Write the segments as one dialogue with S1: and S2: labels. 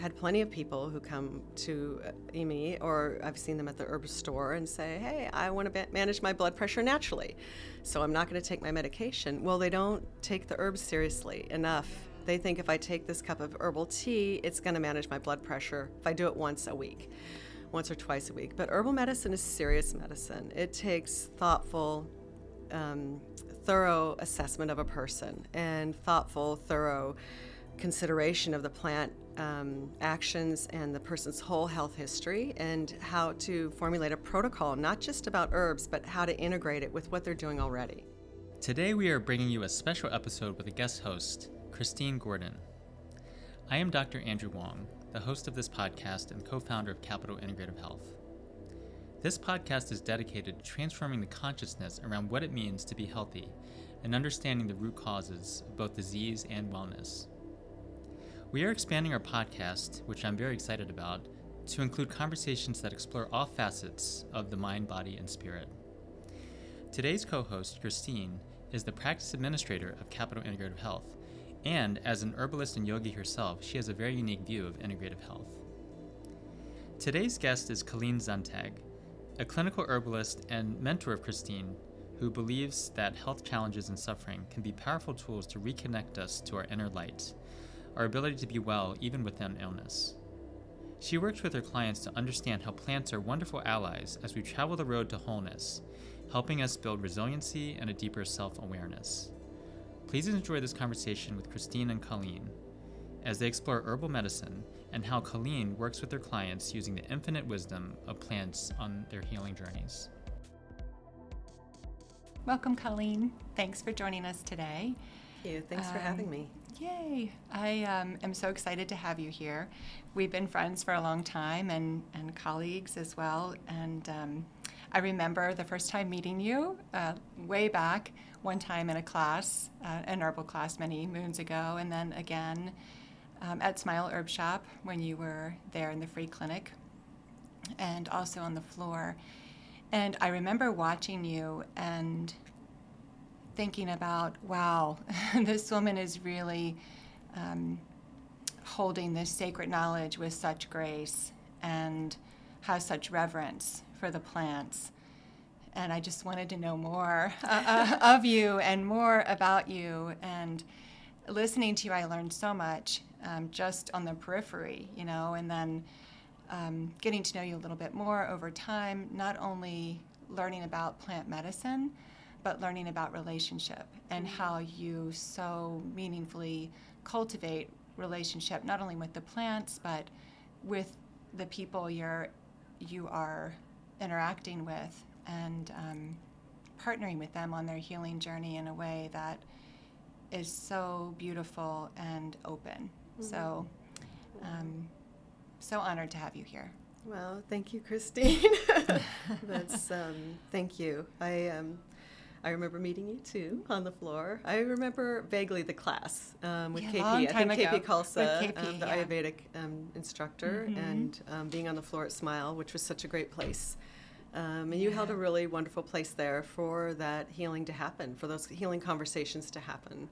S1: had plenty of people who come to uh, me, or I've seen them at the herb store and say, "Hey, I want to manage my blood pressure naturally, so I'm not going to take my medication." Well, they don't take the herbs seriously enough. They think if I take this cup of herbal tea, it's going to manage my blood pressure if I do it once a week, once or twice a week. But herbal medicine is serious medicine. It takes thoughtful, um, thorough assessment of a person and thoughtful, thorough consideration of the plant um, actions and the person's whole health history and how to formulate a protocol, not just about herbs, but how to integrate it with what they're doing already.
S2: Today, we are bringing you a special episode with a guest host, Christine Gordon. I am Dr. Andrew Wong, the host of this podcast and co founder of Capital Integrative Health. This podcast is dedicated to transforming the consciousness around what it means to be healthy and understanding the root causes of both disease and wellness. We are expanding our podcast, which I'm very excited about, to include conversations that explore all facets of the mind, body, and spirit. Today's co host, Christine, is the practice administrator of Capital Integrative Health, and as an herbalist and yogi herself, she has a very unique view of integrative health. Today's guest is Colleen Zuntag, a clinical herbalist and mentor of Christine, who believes that health challenges and suffering can be powerful tools to reconnect us to our inner light our ability to be well even within illness. She works with her clients to understand how plants are wonderful allies as we travel the road to wholeness, helping us build resiliency and a deeper self awareness. Please enjoy this conversation with Christine and Colleen as they explore herbal medicine and how Colleen works with her clients using the infinite wisdom of plants on their healing journeys.
S3: Welcome, Colleen. Thanks for joining us today.
S1: Thank you. Thanks um, for having um, me.
S3: Yay! I um, am so excited to have you here. We've been friends for a long time and, and colleagues as well. And um, I remember the first time meeting you uh, way back, one time in a class, uh, an herbal class many moons ago, and then again um, at Smile Herb Shop when you were there in the free clinic and also on the floor. And I remember watching you and thinking about, wow, this woman is really um, holding this sacred knowledge with such grace and has such reverence for the plants. And I just wanted to know more uh, uh, of you and more about you. And listening to you, I learned so much um, just on the periphery, you know, and then um, getting to know you a little bit more over time, not only learning about plant medicine, but learning about relationship and mm-hmm. how you so meaningfully cultivate relationship not only with the plants but with the people you're you are interacting with and um, partnering with them on their healing journey in a way that is so beautiful and open. Mm-hmm. So, um, so honored to have you here.
S1: Well, thank you, Christine. That's um, thank you. I um, I remember meeting you too on the floor. I remember vaguely the class um, with yeah, KP. I think ago. KP Khalsa, KP, um, the yeah. Ayurvedic um, instructor, mm-hmm. and um, being on the floor at Smile, which was such a great place. Um, and you held a really wonderful place there for that healing to happen, for those healing conversations to happen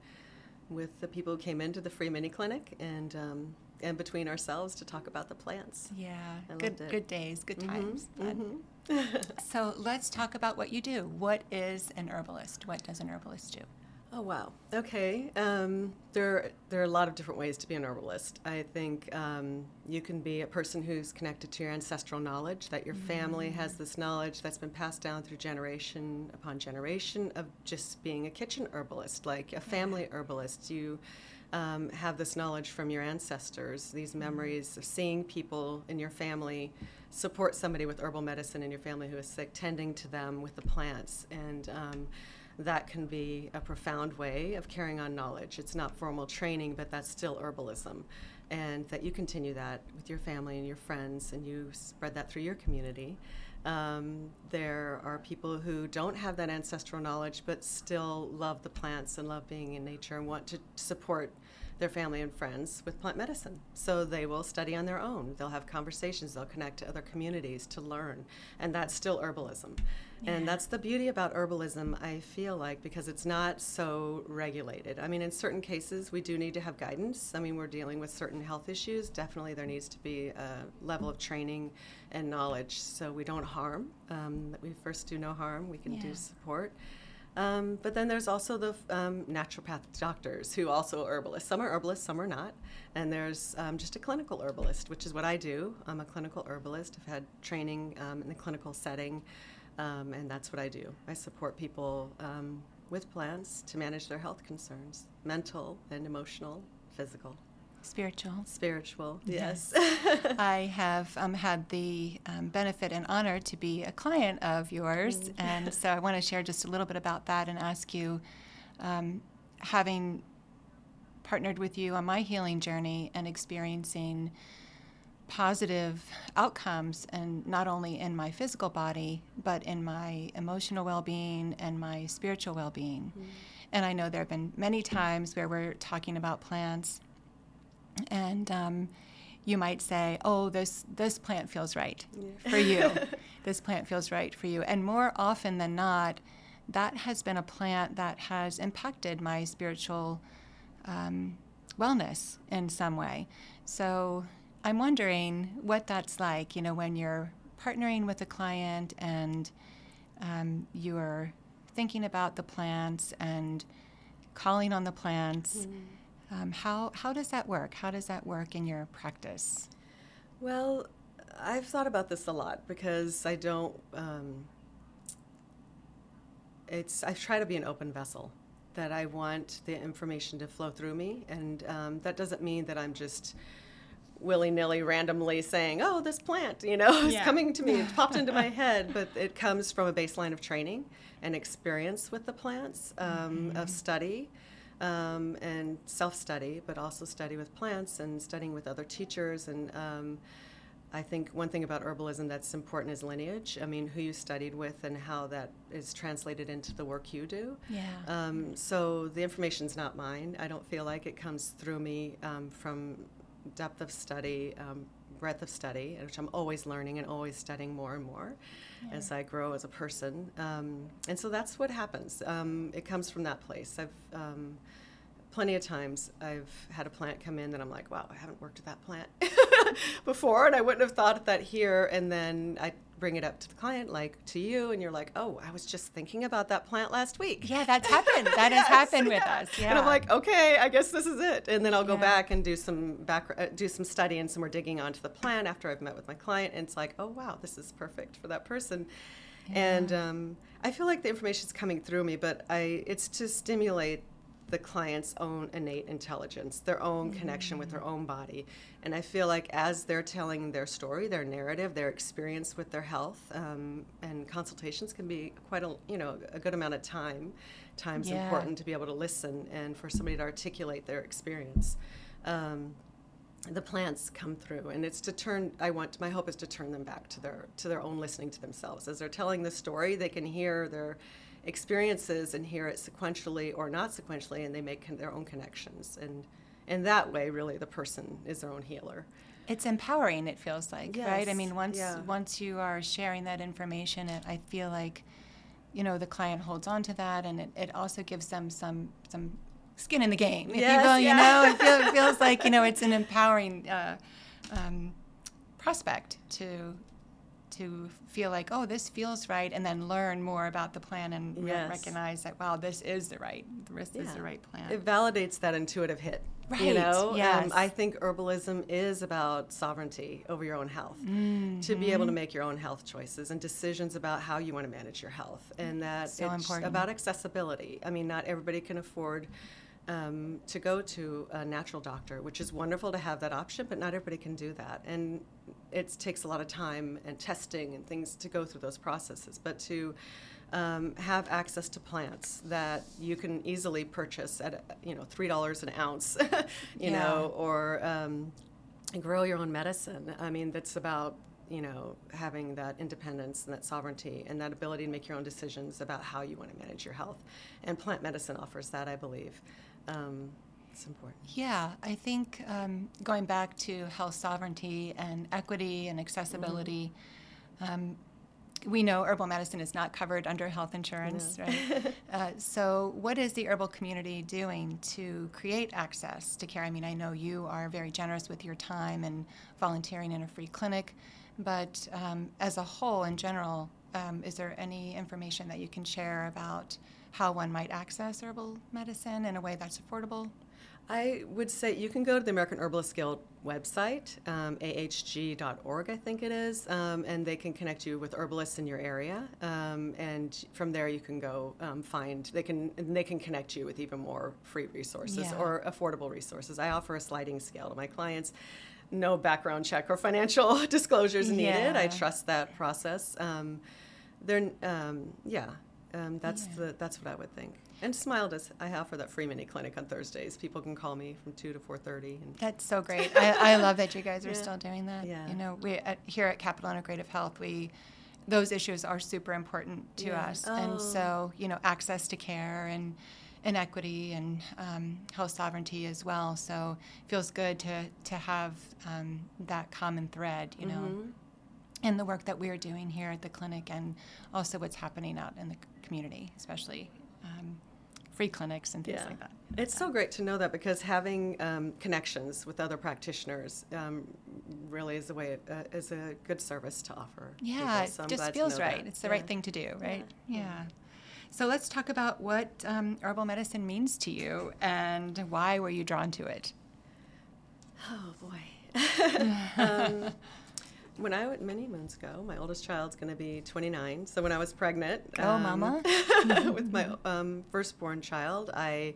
S1: with the people who came into the free mini clinic and um, and between ourselves to talk about the plants.
S3: Yeah, I good good days, good mm-hmm. times. Mm-hmm. so let's talk about what you do. What is an herbalist? What does an herbalist do?
S1: Oh wow. Okay. Um, there there are a lot of different ways to be an herbalist. I think um, you can be a person who's connected to your ancestral knowledge. That your mm-hmm. family has this knowledge that's been passed down through generation upon generation of just being a kitchen herbalist, like a family herbalist. You um, have this knowledge from your ancestors, these mm-hmm. memories of seeing people in your family support somebody with herbal medicine in your family who is sick, tending to them with the plants. And um, that can be a profound way of carrying on knowledge. It's not formal training, but that's still herbalism. And that you continue that with your family and your friends, and you spread that through your community. Um, there are people who don't have that ancestral knowledge but still love the plants and love being in nature and want to support their family and friends with plant medicine. So they will study on their own. They'll have conversations. They'll connect to other communities to learn, and that's still herbalism.
S3: Yeah.
S1: And that's the beauty about herbalism, I feel like, because it's not so regulated. I mean, in certain cases, we do need to have guidance. I mean, we're dealing with certain health issues. Definitely, there needs to be a level of training and knowledge so we don't harm, um, that we first do no harm, we can
S3: Yeah.
S1: do support. Um, but then there's also the um, naturopath doctors who also are herbalists. Some are herbalists, some are not. And there's um, just a clinical herbalist, which is what I do. I'm a clinical herbalist. I've had training um, in the clinical setting, um, and that's what I do. I support people um, with plants to manage their health concerns mental and emotional, physical,
S3: Spiritual.
S1: spiritual.
S3: Yes. I have um, had the um, benefit and honor to be a client of yours, and so I want to share just a little bit about that and ask you, um, having partnered with you on my healing journey and experiencing positive outcomes, and not only in my physical body, but in my emotional well-being and my spiritual well-being. And I know there have been many times where we're talking about plants and um, you might say, "Oh, this this plant feels right
S1: Yeah.
S3: for you. this plant feels right for you." And more often than not, that has been a plant that has impacted my spiritual um, wellness in some way. So I'm wondering what that's like. You know, when you're partnering with a client and um, you're thinking about the plants and calling on the plants. Um, how, how does that work? How does that work in your practice?
S1: Well, I've thought about this a lot because I don't. Um, it's I try to be an open vessel. That I want the information to flow through me, and um, that doesn't mean that I'm just willy nilly, randomly saying, "Oh, this plant," you know, is
S3: Yeah.
S1: coming to me. It popped into my head, but it comes from a baseline of training and experience with the plants, um, of study um, and self study, but also study with plants and studying with other teachers. And um, I think one thing about herbalism that's important is lineage. I mean, who you studied with and how that is translated into the work you do.
S3: Yeah.
S1: Um, so the information's not mine. I don't feel like it comes through me um, from depth of study, um, breadth of study, which I'm always learning and always studying more and more as I grow as a person. Um, and so that's what happens. Um, it comes from that place. I've um, plenty of times I've had a plant come in that I'm like, wow, I haven't worked with that plant before, and I wouldn't have thought of that here. And then I bring it up to the client, like to you, and you're like, oh, I was just thinking about that plant last week.
S3: Yeah, that's happened. That has
S1: Yes,
S3: happened with us. Yeah.
S1: And I'm like, okay, I guess this is it. And then I'll go
S3: Yeah.
S1: back and do some back, uh, do some study and some more digging onto the plant after I've met with my client. And it's like, oh wow, this is perfect for that person. And um, I feel like the information is coming through me, but I it's to stimulate the client's own innate intelligence, their own connection with their own body. And I feel like as they're telling their story, their narrative, their experience with their health, um, and consultations can be quite a you know a good amount of time. Time's
S3: Yeah.
S1: important to be able to listen and for somebody to articulate their experience. Um, the plants come through and it's to turn i want my hope is to turn them back to their to their own listening to themselves as they're telling the story they can hear their experiences and hear it sequentially or not sequentially and they make con- their own connections and in that way really the person is their own healer
S3: it's empowering. It feels like, right? I mean, once
S1: yeah.
S3: once you are sharing that information, it, I feel like, you know, the client holds on to that, and it, it also gives them some some skin in the game. If
S1: Yes,
S3: you will, you know, it, feel, it feels like you know it's an empowering uh, um, prospect to to feel like, oh, this feels right, and then learn more about the plan and
S1: Yes.
S3: recognize that, wow, this is the right, this is the right plan.
S1: it validates that intuitive hit Right. you
S3: Right,
S1: know
S3: yes.
S1: um, i think herbalism is about sovereignty over your own health
S3: Mm-hmm.
S1: to be able to make your own health choices and decisions about how you want to manage your health and that
S3: So
S1: it's
S3: important.
S1: about accessibility i mean not everybody can afford um, to go to a natural doctor which is wonderful to have that option but not everybody can do that and it takes a lot of time and testing and things to go through those processes but to um, have access to plants that you can easily purchase at you know three dollars an ounce, you
S3: Yeah.
S1: know, or um, grow your own medicine. I mean, that's about you know having that independence and that sovereignty and that ability to make your own decisions about how you want to manage your health. And plant medicine offers that, I believe. Um, it's important.
S3: Yeah, I think um, going back to health sovereignty and equity and accessibility, um, we know herbal medicine is not covered under health insurance,
S1: No.
S3: right? uh, so, what is the herbal community doing to create access to care? I mean, I know you are very generous with your time and volunteering in a free clinic, but um, as a whole, in general, um, is there any information that you can share about how one might access herbal medicine in a way that's affordable?
S1: I would say you can go to the American Herbalist Guild website, um, ahg.org, I think it is, um, and they can connect you with herbalists in your area. Um, and from there, you can go um, find they can and they can connect you with even more free resources
S3: Yeah.
S1: or affordable resources. I offer a sliding scale to my clients. No background check or financial disclosures needed. I trust that process. Um, they're um, yeah. Um, that's
S3: Yeah.
S1: the that's what I would think. And smiled as I have for that free mini clinic on Thursdays. People can call me from two to four thirty.
S3: That's so great. I, I love that you guys are
S1: Yeah.
S3: still doing that.
S1: Yeah.
S3: You know, we at, here at Capital Integrative Health, we those issues are super important to
S1: Yeah.
S3: us,
S1: Oh.
S3: and so you know, access to care and and equity and um, health sovereignty as well. So it feels good to to have um, that common thread. You know.
S1: Mhm.
S3: in the work that we're doing here at the clinic and also what's happening out in the community, especially um, free clinics and things
S1: Yeah.
S3: like that.
S1: It's so great to know that because having um, connections with other practitioners um, really is a way uh, is a good service to offer.
S3: Yeah,
S1: people.
S3: it just feels right.
S1: that.
S3: It's the
S1: Yeah.
S3: right thing to do, right?
S1: Yeah.
S3: Yeah. So let's talk about what um, herbal medicine means to you and why were you drawn to it?
S1: Oh boy. when I went many moons ago, my oldest child's going to be 29. So when I was pregnant,
S3: Oh,
S1: um,
S3: mama.
S1: with my um, firstborn child, I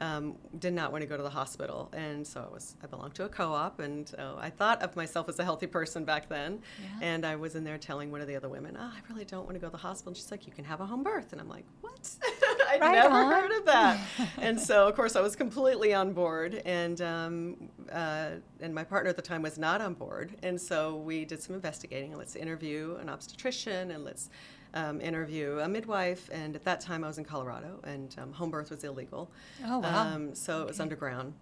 S1: um, did not want to go to the hospital, and so I was I belonged to a co-op, and uh, I thought of myself as a healthy person back then,
S3: Yeah.
S1: and I was in there telling one of the other women, "Oh, I really don't want to go to the hospital." And she's like, "You can have a home birth," and I'm like, "What? I'd
S3: Right
S1: never
S3: on.
S1: heard of that." and so, of course, I was completely on board, and um, uh, and my partner at the time was not on board, and so we did some investigating. and Let's interview an obstetrician, and let's um, interview a midwife. And at that time, I was in Colorado, and um, home birth was illegal.
S3: Oh, wow.
S1: Um, so it was underground.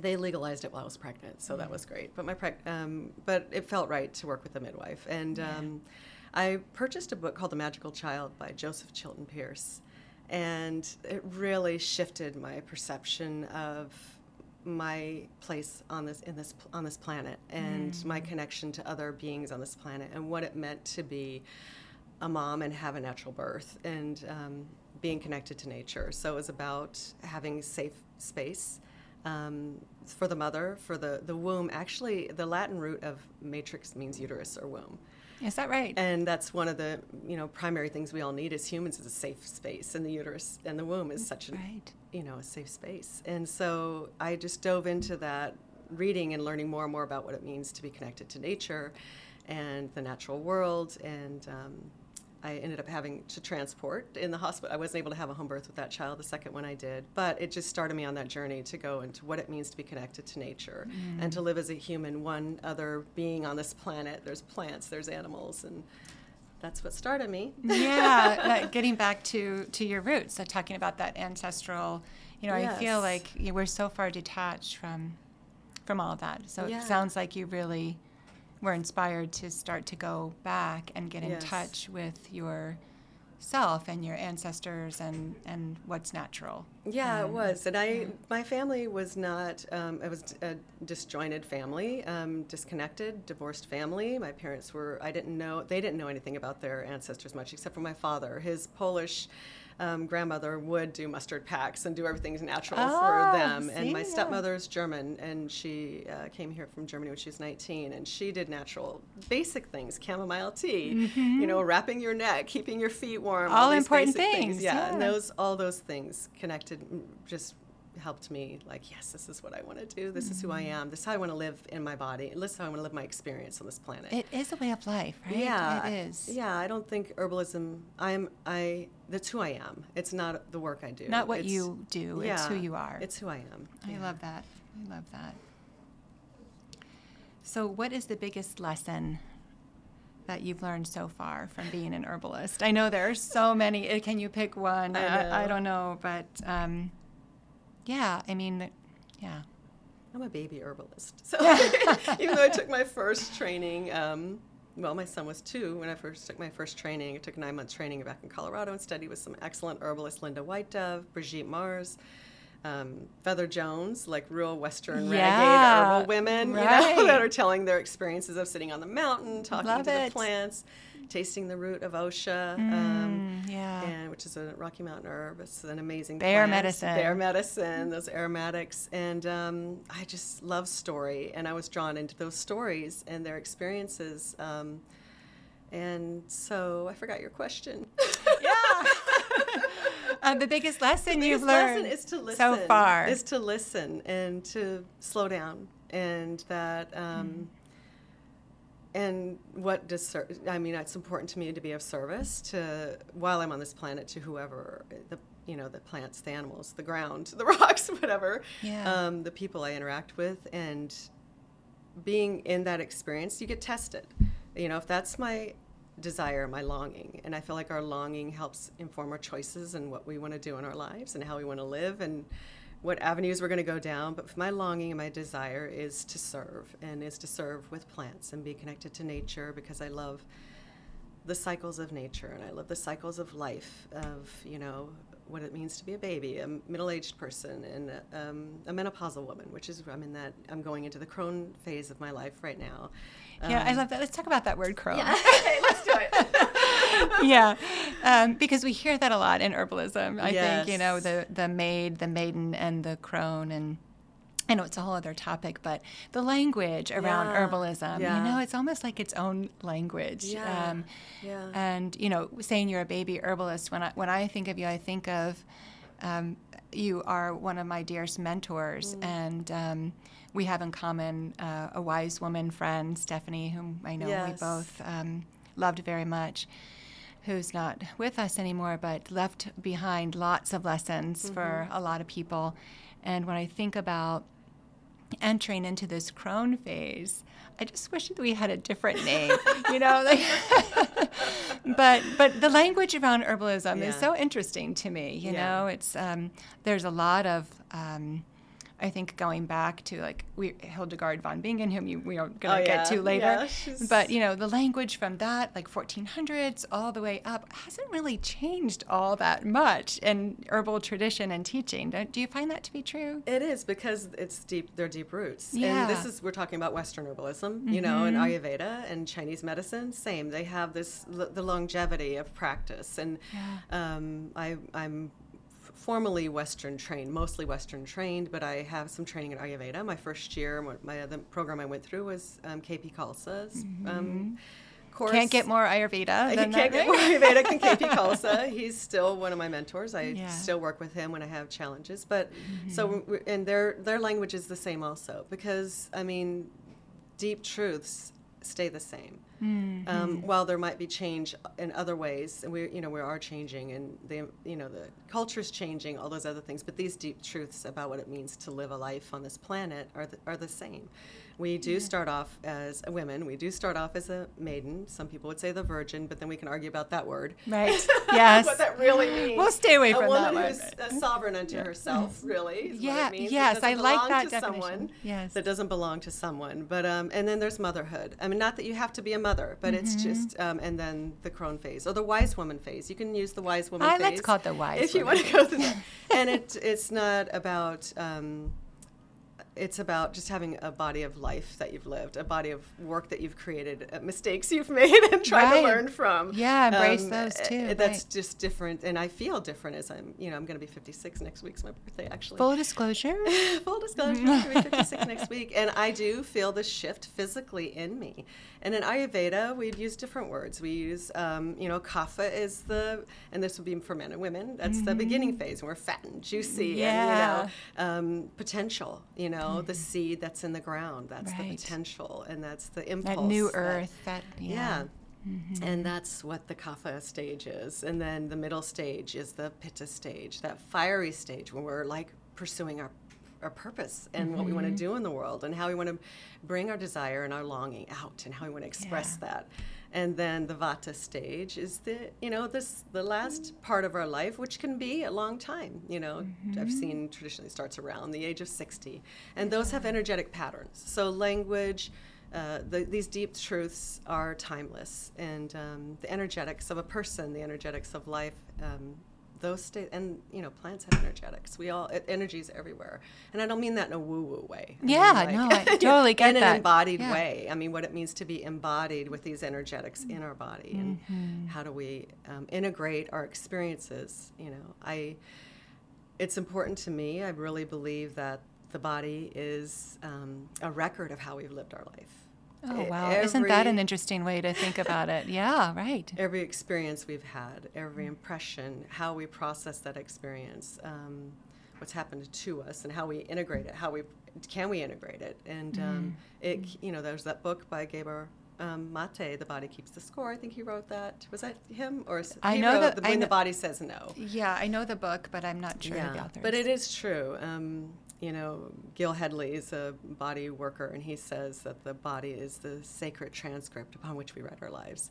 S1: They legalized it while I was pregnant, so that was great. But my preg- um, but it felt right to work with a midwife, and
S3: Yeah.
S1: um, I purchased a book called The Magical Child by Joseph Chilton Pearce, and it really shifted my perception of my place on this in this on this planet and my connection to other beings on this planet and what it meant to be a mom and have a natural birth and um, being connected to nature. So it was about having safe space um, for the mother, for the, the womb. Actually, the Latin root of matrix means uterus or womb.
S3: Is that right?
S1: And that's one of the you know primary things we all need as humans is a safe space, and the uterus and the womb is such a
S3: right.
S1: you know a safe space. And so I just dove into that reading and learning more and more about what it means to be connected to nature and the natural world. And um, I ended up having to transport in the hospital. I wasn't able to have a home birth with that child, the second one I did. But it just started me on that journey to go into what it means to be connected to nature mm-hmm. and to live as a human, one other being on this planet. There's plants, there's animals, and that's what started me.
S3: yeah, getting back to to your roots, so talking about that ancestral, you know, I feel like we're so far detached from from all of that. So
S1: Yeah.
S3: it sounds like you really were inspired to start to go back and get in
S1: Yes.
S3: touch with your self and your ancestors and and what's natural.
S1: Yeah, it
S3: Um,
S1: was, and I, my family was not. Um, it was a disjointed family, um, disconnected, divorced family. My parents were. I didn't know. They didn't know anything about their ancestors much, except for my father. His Polish um, grandmother would do mustard packs and do everything natural
S3: Oh,
S1: for them. and my
S3: yeah.
S1: stepmother's German, and she uh, came here from Germany when she was 19, and she did natural, basic things: chamomile tea, you know, wrapping your neck, keeping your feet warm.
S3: Mm-hmm. All
S1: these
S3: important
S1: basic
S3: things,
S1: Yeah, and those all those things connected mm, just helped me like yes this is what i want to do this is who i am this is how i want to live in my body this is how i want to live my experience on this planet
S3: It is a way of life, right?
S1: yeah
S3: it is.
S1: yeah i don't think herbalism i'm i that's who i am it's not the work i do
S3: Not what
S1: It's-
S3: you do, it's who you are.
S1: it's who i am
S3: I
S1: Yeah.
S3: love that. I love that. So, what is the biggest lesson that you've learned so far from being an herbalist? I know there are so many. Can you pick one?
S1: I
S3: I, I don't know, but um, yeah, I mean, Yeah.
S1: I'm a baby herbalist. So even though I took my first training, um, well, my son was two when I first took my first training. I took nine months training back in Colorado and studied with some excellent herbalists, Linda White Dove, Brigitte Mars, um, Feather Jones, like real Western
S3: Yeah,
S1: renegade herbal women, you know, that are telling their experiences of sitting on the mountain, talking
S3: Love
S1: to
S3: it.
S1: the plants, tasting the root of Osha. Um,
S3: Mm, yeah.
S1: and which is a Rocky Mountain herb. It's an amazing
S3: Bear
S1: plant.
S3: medicine.
S1: Bear medicine, those aromatics, and um, I just love story, and I was drawn into those stories and their experiences. Um, and so I forgot your question.
S3: Yeah. uh, the biggest lesson
S1: the
S3: you've learned
S1: lesson is to listen.
S3: so far.
S1: Is to listen and to slow down, and that. Um, and what does I mean? It's important to me to be of service to while I'm on this planet to whoever the you know the plants, the animals, the ground, the rocks, whatever.
S3: Yeah.
S1: Um, the people I interact with, and being in that experience, you get tested. You know, if that's my desire, my longing, and I feel like our longing helps inform our choices and what we want to do in our lives and how we want to live and what avenues we're going to go down. But my longing and my desire is to serve and is to serve with plants and be connected to nature because I love the cycles of nature and I love the cycles of life of, you know, what it means to be a baby, a middle-aged person, and um, a menopausal woman, which is I'm in that I'm going into the crone phase of my life right now.
S3: yeah, I
S1: Um,
S3: love that. Let's talk about that word crone.
S1: Yeah, okay, let's do it.
S3: yeah, um, because we hear that a lot in herbalism. I think you know the the maid, the maiden, and the crone, and I know it's a whole other topic, but the language around
S1: Yeah,
S3: herbalism,
S1: yeah.
S3: you know, it's almost like its own language.
S1: Yeah,
S3: Um,
S1: yeah.
S3: And you know, saying you're a baby herbalist, when I when I think of you, I think of um, you are one of my dearest mentors,
S1: Mm.
S3: and um, we have in common uh, a wise woman friend, Stephanie, whom I know we both um, loved very much, who's not with us anymore, but left behind lots of lessons for
S1: Mm-hmm.
S3: a lot of people. And when I think about entering into this crone phase, I just wish that we had a different name, you know. Like but but the language around herbalism is so interesting to me. You
S1: Yeah.
S3: know, it's um, there's a lot of um, I think going back to like we Hildegard von Bingen, whom you we are going to
S1: Oh,
S3: get
S1: yeah.
S3: to later.
S1: Yeah,
S3: but you know, the language from that like 1400s all the way up hasn't really changed all that much in herbal tradition and teaching. Don't, do you find that to be true?
S1: It is because it's deep. They're deep roots.
S3: Yeah. Mm-hmm.
S1: And this is we're talking about Western herbalism, you know, and Ayurveda and Chinese medicine. Same. They have this the longevity of practice, and um, I, I'm formally Western trained, mostly Western trained, but I have some training in Ayurveda. My first year, my- the program I went through was um, KP Khalsa's um, course.
S3: Mm-hmm. Can't get more Ayurveda than
S1: can't
S3: that,
S1: get
S3: right?
S1: more Ayurvedic than KP Khalsa. He's still one of my mentors. I
S3: Yeah.
S1: still work with him when I have challenges. But
S3: Mm-hmm.
S1: so, and their their language is the same also because I mean, deep truths stay the same.
S3: Mm-hmm.
S1: Um, while there might be change in other ways, and we you know we are changing, and the you know the culture's changing, all those other things. But these deep truths about what it means to live a life on this planet are the, are the same. We do start off as women. We do start off as a maiden. Some people would say the virgin, but then we can argue about that word.
S3: Right. Yes.
S1: what that really means.
S3: We'll stay away from that A
S1: woman
S3: one.
S1: who's sovereign unto herself, really. Is what
S3: Yeah,
S1: it means. It
S3: yes,
S1: doesn't
S3: I like
S1: belong
S3: that
S1: to
S3: definition.
S1: someone.
S3: Yes.
S1: That doesn't belong to someone. But um, and then there's motherhood. I mean, not that you have to be a mother, but it's
S3: Mm-hmm.
S1: just um, and then the crone phase or the wise woman phase. You can use the wise woman
S3: I
S1: phase.
S3: let's call it the wise
S1: If you
S3: woman
S1: want to go through that, and it it's not about. Um, it's about just having a body of life that you've lived, a body of work that you've created, uh, mistakes you've made, and tried
S3: Right.
S1: to learn from.
S3: Yeah, embrace
S1: Um,
S3: those too,
S1: uh, That's
S3: right.
S1: just different, and I feel different as I'm. You know, I'm going to be 56 next week's my birthday actually.
S3: Full disclosure.
S1: Full disclosure, I'm going to be 56 next week, and I do feel the shift physically in me. And in Ayurveda, we'd use different words. We use, um, you know, kapha is the, and this would be for men and women. That's the beginning phase, when we're fat and juicy,
S3: Mm-hmm. Yeah.
S1: and you know, um, potential. You know, the mm-hmm. seed that's in the ground. That's the potential, and that's the impulse.
S3: that new
S1: that-
S3: earth. That
S1: yeah.
S3: yeah. Mm-hmm.
S1: And that's what the kapha stage is. And then the middle stage is the pitta stage, that fiery stage when we're like pursuing our our purpose and what we want to mm-hmm. do in the world and how we want to bring our desire and our longing out and how we want to express
S3: Yeah.
S1: that. And then the vata stage is the you know this the last part of our life, which can be a long time. You know, I've seen traditionally starts around the age of sixty, and those have energetic patterns. So language. Uh, the, these deep truths are timeless, and um, the energetics of a person, the energetics of life, um, those stay. And you know, plants have energetics. We all e- energies everywhere, and I don't mean that in a woo-woo way. I
S3: Yeah, no, I totally get
S1: in an embodied
S3: Yeah.
S1: way. I mean, what it means to be embodied with these energetics in our body, and
S3: Mm-hmm.
S1: how do we um, integrate our experiences? You know, I. It's important to me. I really believe that the body is um, a record of how we've lived our life.
S3: Oh, wow. Isn't that an interesting way to think about it? Yeah, right.
S1: every experience we've had, every impression, how we process that experience, um, what's happened to us, and how we integrate it. How we can we integrate it? And um, it, you know, there's that book by Gabor um, Mate, "The Body Keeps the Score." I think he wrote that. Was that him or
S3: I know that-
S1: the, when the body says no?
S3: Yeah, I know the book, but I'm not sure of the author.
S1: But it is true. Um, you know, Gil Hedley is a body worker, and he says that the body is the sacred transcript upon which we write our lives.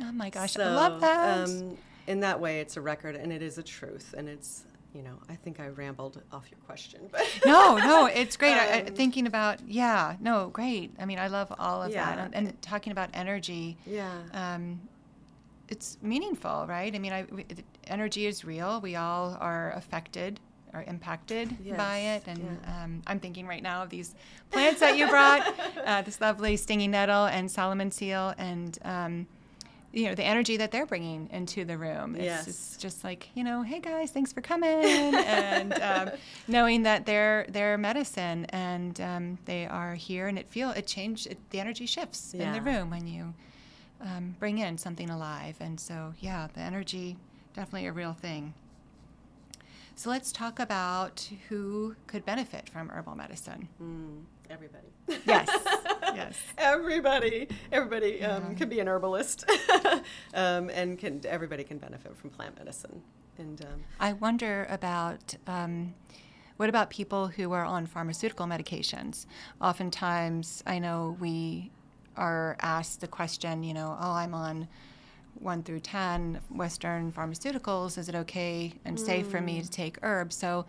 S3: Oh my gosh,
S1: so,
S3: I love that.
S1: Um, in that way, it's a record, and it is a truth, and it's you know, I think I rambled off your question, but
S3: no, no, it's great. I, I,
S1: Um,
S3: thinking about, yeah, no, great. I mean, I love all of
S1: Yeah.
S3: that. And, and talking about energy,
S1: yeah,
S3: um, it's meaningful, right? I mean, I, we, energy is real. We all are affected or impacted by it. And
S1: yeah.
S3: um, I'm thinking right now of these plants that you brought, uh, this lovely stinging nettle and Solomon seal, and um, you know the energy that they're bringing into the room. It's,
S1: Yes.
S3: it's just like you know, hey guys, thanks for coming, and um, knowing that they're they're medicine and um, they are here, and it feel it change it, the energy shifts in the room when you um, bring in something alive. And so, yeah, the energy definitely a real thing. So let's talk about who could benefit from herbal medicine.
S1: mm, everybody.
S3: Yes, yes.
S1: everybody, everybody um, can be an herbalist, um, and can everybody can benefit from plant medicine. And um,
S3: I wonder about um, what about people who are on pharmaceutical medications? Oftentimes, I know we are asked the question, you know, oh, I'm on one through 10 Western pharmaceuticals. Is it okay and safe for me to take herbs? So,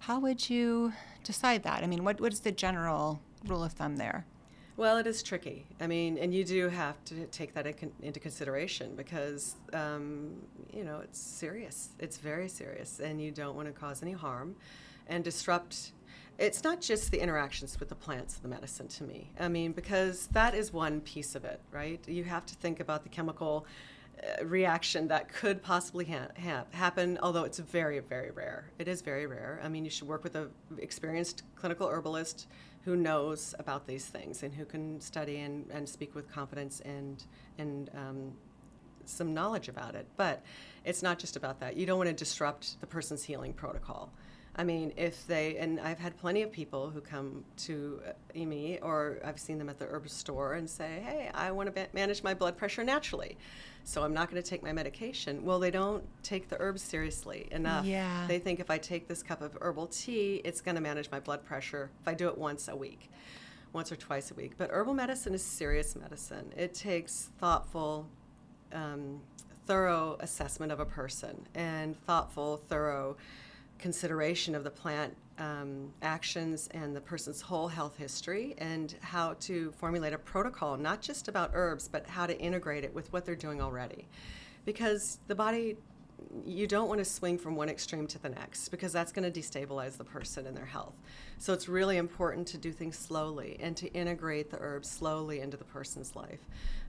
S3: how would you decide that? I mean, what, what is the general rule of thumb there?
S1: Well, it is tricky. I mean, and you do have to take that into consideration because, um, you know, it's serious. It's very serious, and you don't want to cause any harm and disrupt. It's not just the interactions with the plants and the medicine to me. I mean, because that is one piece of it, right? You have to think about the chemical uh, reaction that could possibly ha- ha- happen, although it's very, very rare. It is very rare. I mean, you should work with a experienced clinical herbalist who knows about these things and who can study and, and speak with confidence and and um, some knowledge about it. But it's not just about that. You don't want to disrupt the person's healing protocol. I mean, if they, and I've had plenty of people who come to uh, me, or I've seen them at the herb store and say, hey, I want to ba- manage my blood pressure naturally. So I'm not going to take my medication. Well, they don't take the herbs seriously enough.
S3: Yeah.
S1: They think if I take this cup of herbal tea, it's going to manage my blood pressure if I do it once a week, once or twice a week. But herbal medicine is serious medicine. It takes thoughtful, um, thorough assessment of a person and thoughtful, thorough consideration of the plant um, actions and the person's whole health history and how to formulate a protocol, not just about herbs, but how to integrate it with what they're doing already. Because the body, you don't want to swing from one extreme to the next because that's going to destabilize the person and their health. So it's really important to do things slowly and to integrate the herbs slowly into the person's life,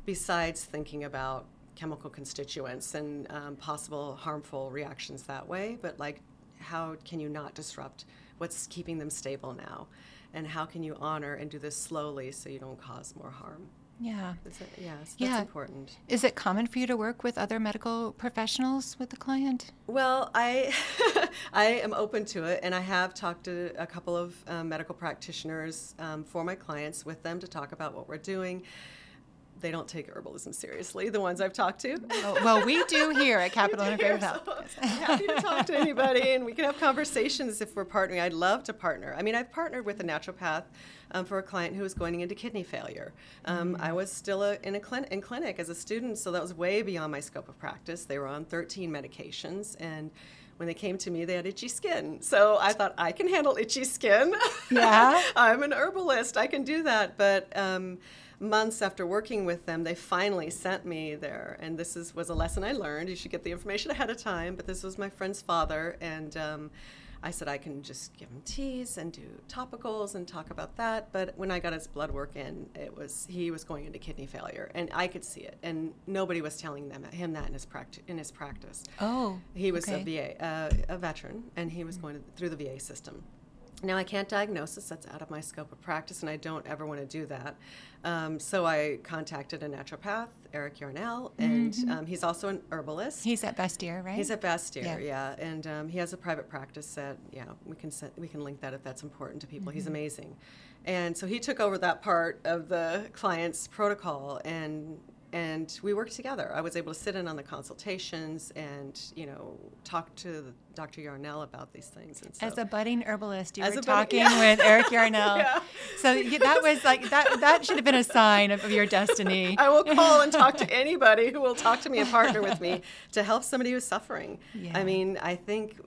S1: besides thinking about chemical constituents and um, possible harmful reactions that way, but like how can you not disrupt what's keeping them stable now? And how can you honor and do this slowly so you don't cause more harm?
S3: Yeah.
S1: Is it, yeah, so that's
S3: Yeah.
S1: important.
S3: Is it common for you to work with other medical professionals with the client?
S1: Well, I I am open to it, and I have talked to a couple of um, medical practitioners um, for my clients with them to talk about what we're doing. They don't take herbalism seriously. The ones I've talked to.
S3: Oh, well, we do here at Capital Integrative Health.
S1: so I'm happy to talk to anybody, and we can have conversations if we're partnering. I'd love to partner. I mean, I've partnered with a naturopath um, for a client who was going into kidney failure. Um,
S3: Mm.
S1: I was still a, in a clin- in clinic as a student, so that was way beyond my scope of practice. They were on 13 medications, and when they came to me, they had itchy skin. So I thought I can handle itchy skin.
S3: Yeah?
S1: I'm an herbalist. I can do that. But um, months after working with them, they finally sent me there. And this is, was a lesson I learned. You should get the information ahead of time. But this was my friend's father. And um, I said I can just give him teas and do topicals and talk about that. But when I got his blood work in, it was he was going into kidney failure, and I could see it. And nobody was telling them him that in his practice. In his practice,
S3: Oh,
S1: he was
S3: okay.
S1: a VA, uh, a veteran, and he was going to, through the VA system. Now, I can't diagnose this, that's out of my scope of practice, and I don't ever want to do that. Um, so I contacted a naturopath, Eric Yarnell, and um, he's also an herbalist.
S3: He's at Bastyr, right?
S1: He's at Bastyr,
S3: Yeah.
S1: yeah, and um, he has a private practice that, yeah, we can send, we can link that if that's important to people. He's amazing, and so he took over that part of the client's protocol, and and we worked together. I was able to sit in on the consultations and you know talk to Dr. Yarnell about these things. And so,
S3: As a budding herbalist, you were
S1: a budding-
S3: talking
S1: yeah.
S3: with Eric Yarnell.
S1: Yeah.
S3: So you, that was like that. That should have been a sign of, of your destiny.
S1: I will call and talk to anybody who will talk to me and partner with me to help somebody who's suffering.
S3: Yeah.
S1: I mean, I think,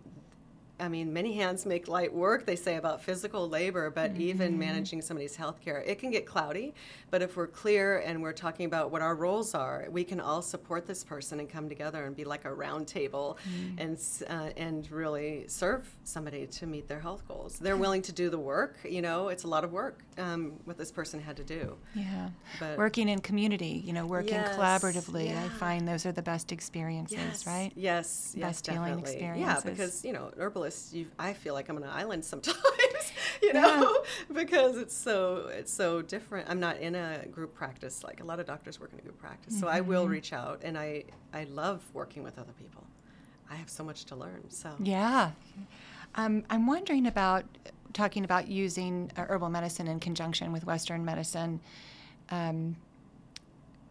S1: I mean, many hands make light work, they say about physical labor, but
S3: Mm-hmm.
S1: even managing somebody's health care, it can get cloudy. But if we're clear and we're talking about what our roles are, we can all support this person and come together and be like a round table
S3: Mm-hmm.
S1: and, uh, and really serve somebody to meet their health goals. They're willing to do the work, you know, it's a lot of work um, what this person had to do.
S3: Yeah.
S1: But-
S3: working in community, you know, working
S1: Yes,
S3: collaboratively. I find those are the best experiences,
S1: yes,
S3: right?
S1: Yes, yes,
S3: Best healing
S1: definitely. Yeah,
S3: experiences.
S1: because you know, herbalists, you, I feel like I'm on an island sometimes, you know, because it's so it's so different. I'm not in a group practice like a lot of doctors work in a group practice, so I will
S3: Mm-hmm.
S1: reach out, and I I love working with other people. I have so much to learn. So
S3: Yeah. Um, I'm wondering about talking about using uh, herbal medicine in conjunction with Western medicine. Um,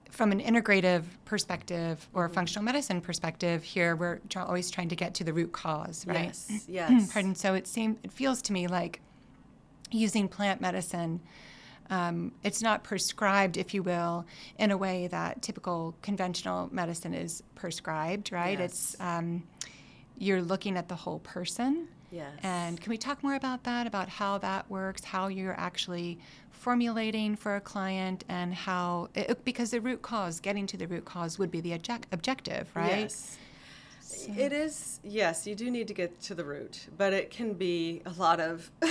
S3: from an integrative perspective or functional medicine perspective, here we're always trying to get to the root cause, right?
S1: yes, yes,
S3: Pardon. So it seems it feels to me like using plant medicine. Um, it's not prescribed, if you will, in a way that typical conventional medicine is prescribed, right? It's
S1: Yes.
S3: um, you're looking at the whole person.
S1: yes,
S3: And can we talk more about that, about how that works, how you're actually formulating for a client, and how, it, because the root cause, getting to the root cause would be the object, objective, right?
S1: Yes. It is, yes, you do need to get to the root, but it can be a lot of,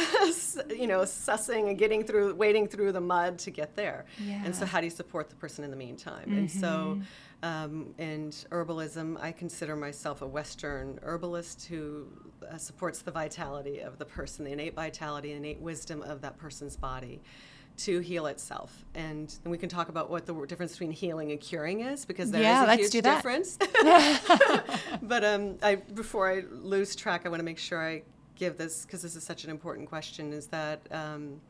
S1: you know, sussing and getting through, wading through the mud to get there. yeah. And so, how do you support the person in the meantime? And so, um, in herbalism, I consider myself a Western herbalist who uh, supports the vitality of the person, the innate vitality, innate wisdom of that person's body to heal itself. And, and we can talk about what the difference between healing and curing is because there is
S3: Yeah,
S1: a
S3: let's
S1: huge
S3: do that.
S1: difference. but um, I, before I lose track, I want to make sure I give this because this is such an important question. Is that um,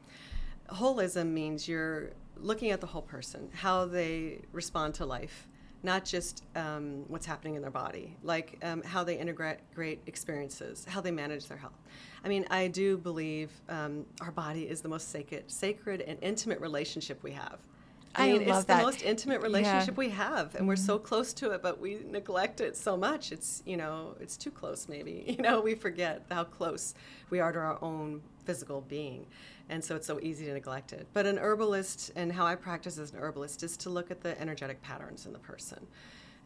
S1: holism means you're looking at the whole person, how they respond to life, not just um, what's happening in their body, like um, how they integrate great experiences, how they manage their health. I mean, I do believe um, our body is the most sacred, sacred and intimate relationship we have.
S3: I
S1: mean,
S3: love
S1: it's
S3: that.
S1: the most intimate
S3: Yeah.
S1: relationship we have, and we're so mm-hmm. close to it, but we neglect it so much. It's you know, it's too close. Maybe you know, we forget how close we are to our own physical being, and so it's so easy to neglect it. But an herbalist, and how I practice as an herbalist, is to look at the energetic patterns in the person.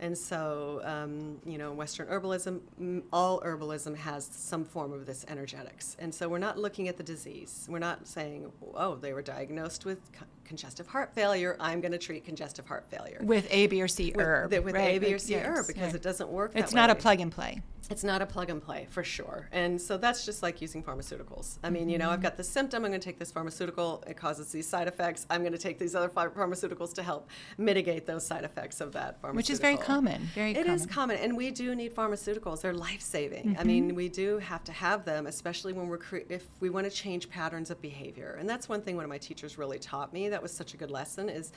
S1: And so, um, you know, Western herbalism, all herbalism has some form of this energetics. And so we're not looking at the disease. We're not saying, oh, they were diagnosed with co- congestive heart failure. I'm going to treat congestive heart failure.
S3: With A, B, or C
S1: With,
S3: herb.
S1: the- with
S3: right?
S1: A, B, or C
S3: yes,
S1: herb because
S3: yeah.
S1: it doesn't work
S3: It's not a plug and play.
S1: It's not a plug and play for sure. And so that's just like using pharmaceuticals. I mean, you know,
S3: Mm-hmm.
S1: I've got this symptom, I'm going to take this pharmaceutical, it causes these side effects. I'm going to take these other ph- pharmaceuticals to help mitigate those side effects of that pharmaceutical.
S3: Which is very common. Very
S1: It
S3: common.
S1: is common, and we do need pharmaceuticals. They're life saving. I
S3: Mm-hmm.
S1: mean, we do have to have them, especially when we're cre- if we want to change patterns of behavior. And that's one thing one of my teachers really taught me. That was such a good lesson. Is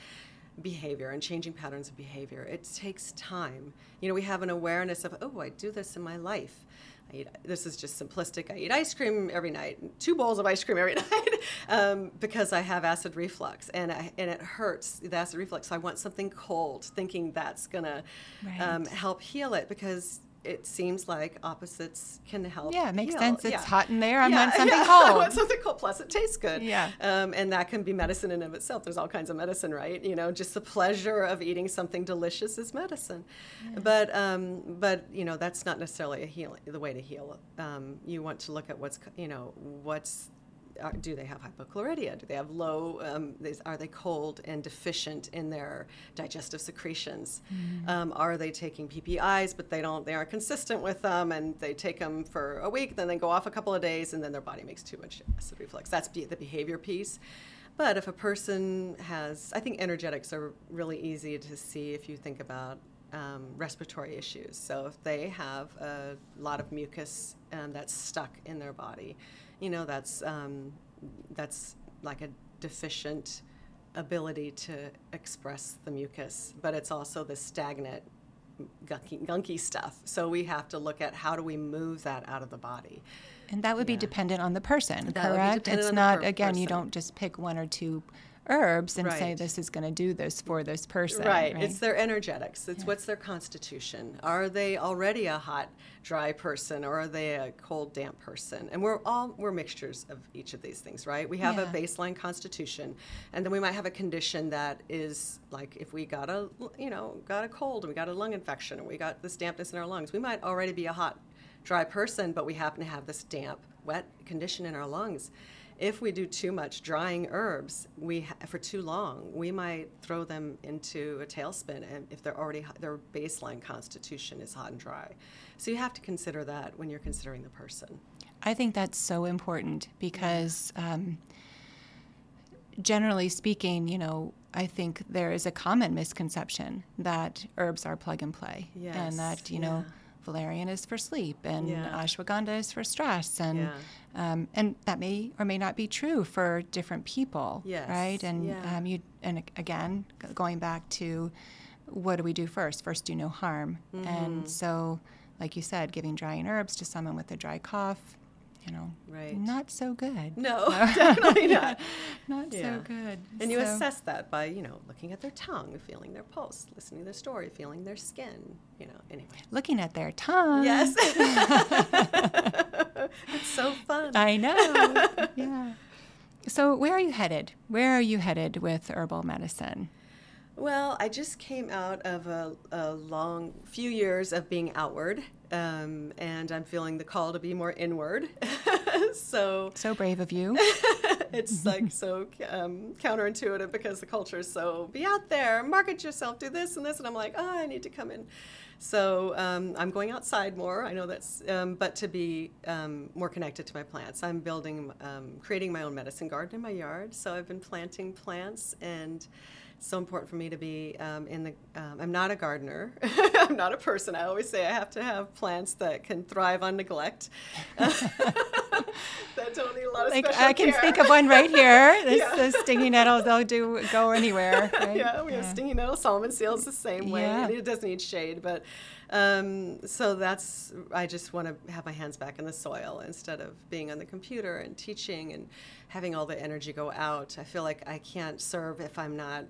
S1: behavior and changing patterns of behavior. It takes time. You know, we have an awareness of, oh, I do this in my life. I eat, this is just simplistic. I eat ice cream every night, two bowls of ice cream every night, um, because I have acid reflux and I, and it hurts the acid reflux. So I want something cold, thinking that's gonna
S3: Right.
S1: um, help heal it because it seems like opposites can help.
S3: Yeah, it makes
S1: heal.
S3: sense. It's
S1: Yeah.
S3: hot in there. I
S1: Yeah,
S3: want something
S1: yeah. I
S3: cold.
S1: want something cold. Plus, it tastes good.
S3: Yeah.
S1: Um, and that can be medicine in of itself. There's all kinds of medicine, right? You know, just the pleasure of eating something delicious is medicine. But um, but you know, that's not necessarily a healing. The way to heal. Um, you want to look at what's you know what's. Are, do they have hypochlorhydria? Do they have low? Um, these, are they cold and deficient in their digestive secretions? Um, are they taking PPIs, but they don't? They aren't consistent with them, and they take them for a week, then they go off a couple of days, and then their body makes too much acid reflux. That's be- the behavior piece. But if a person has, I think energetics are really easy to see if you think about um, respiratory issues. So if they have a lot of mucus um, that's stuck in their body, you know, that's um, that's like a deficient ability to express the mucus, but it's also the stagnant gunky, gunky stuff. So we have to look at how do we move that out of the body.
S3: And that would be dependent on the person,
S1: That
S3: correct? It's not,
S1: per-
S3: again, you don't just pick one or two herbs and say this is going to do this for this person.
S1: Right. It's their energetics. It's what's their constitution. Are they already a hot, dry person, or are they a cold, damp person? And we're all we're mixtures of each of these things, right? We have
S3: Yeah.
S1: a baseline constitution, and then we might have a condition that is like if we got a you know got a cold and we got a lung infection and we got this dampness in our lungs, we might already be a hot, dry person, but we happen to have this damp, wet condition in our lungs. If we do too much drying herbs, we ha- for too long, we might throw them into a tailspin. And if they're already their baseline constitution is hot and dry, so you have to consider that when you're considering the person.
S3: I think that's so important because, um, generally speaking, you know, I think there is a common misconception that herbs are plug and play,
S1: Yes,
S3: and that you know,
S1: yeah.
S3: Valerian is for sleep and
S1: Yeah.
S3: ashwagandha is for stress, and
S1: Yeah.
S3: um, and that may or may not be true for different people,
S1: Yes,
S3: right? And
S1: yeah.
S3: um, you and again, going back to what do we do first? First, do no harm,
S1: Mm-hmm.
S3: and so, like you said, giving drying herbs to someone with a dry cough, you know,
S1: Right.
S3: not so good.
S1: No, definitely not.
S3: Not
S1: Yeah.
S3: so good.
S1: And you
S3: So-
S1: assess that by, you know, looking at their tongue, feeling their pulse, listening to their story, feeling their skin, you know, anyway.
S3: looking at their tongue.
S1: Yes. it's so fun.
S3: I know. yeah. So, where are you headed? Where are you headed with herbal medicine?
S1: Well, I just came out of a, a long few years of being outward, um, and I'm feeling the call to be more inward. so
S3: So brave of you.
S1: it's like so um, counterintuitive because the culture is so be out there, market yourself, do this and this, and I'm like, oh, I need to come in. So um, I'm going outside more. I know that's, um, but to be um, more connected to my plants, I'm building, um, creating my own medicine garden in my yard. So I've been planting plants and. So important for me to be um, in the. Um, I'm not a gardener. I'm not a person. I always say I have to have plants that can thrive on neglect. that don't need a lot of
S3: like I can
S1: care.
S3: think of one right here. This,
S1: Yeah.
S3: the stinging nettles, they'll do go anywhere. Right?
S1: yeah, we have stinging nettle Solomon seals the same way.
S3: Yeah.
S1: It doesn't need shade, but um, so that's I just want to have my hands back in the soil instead of being on the computer and teaching and having all the energy go out. I feel like I can't serve if I'm not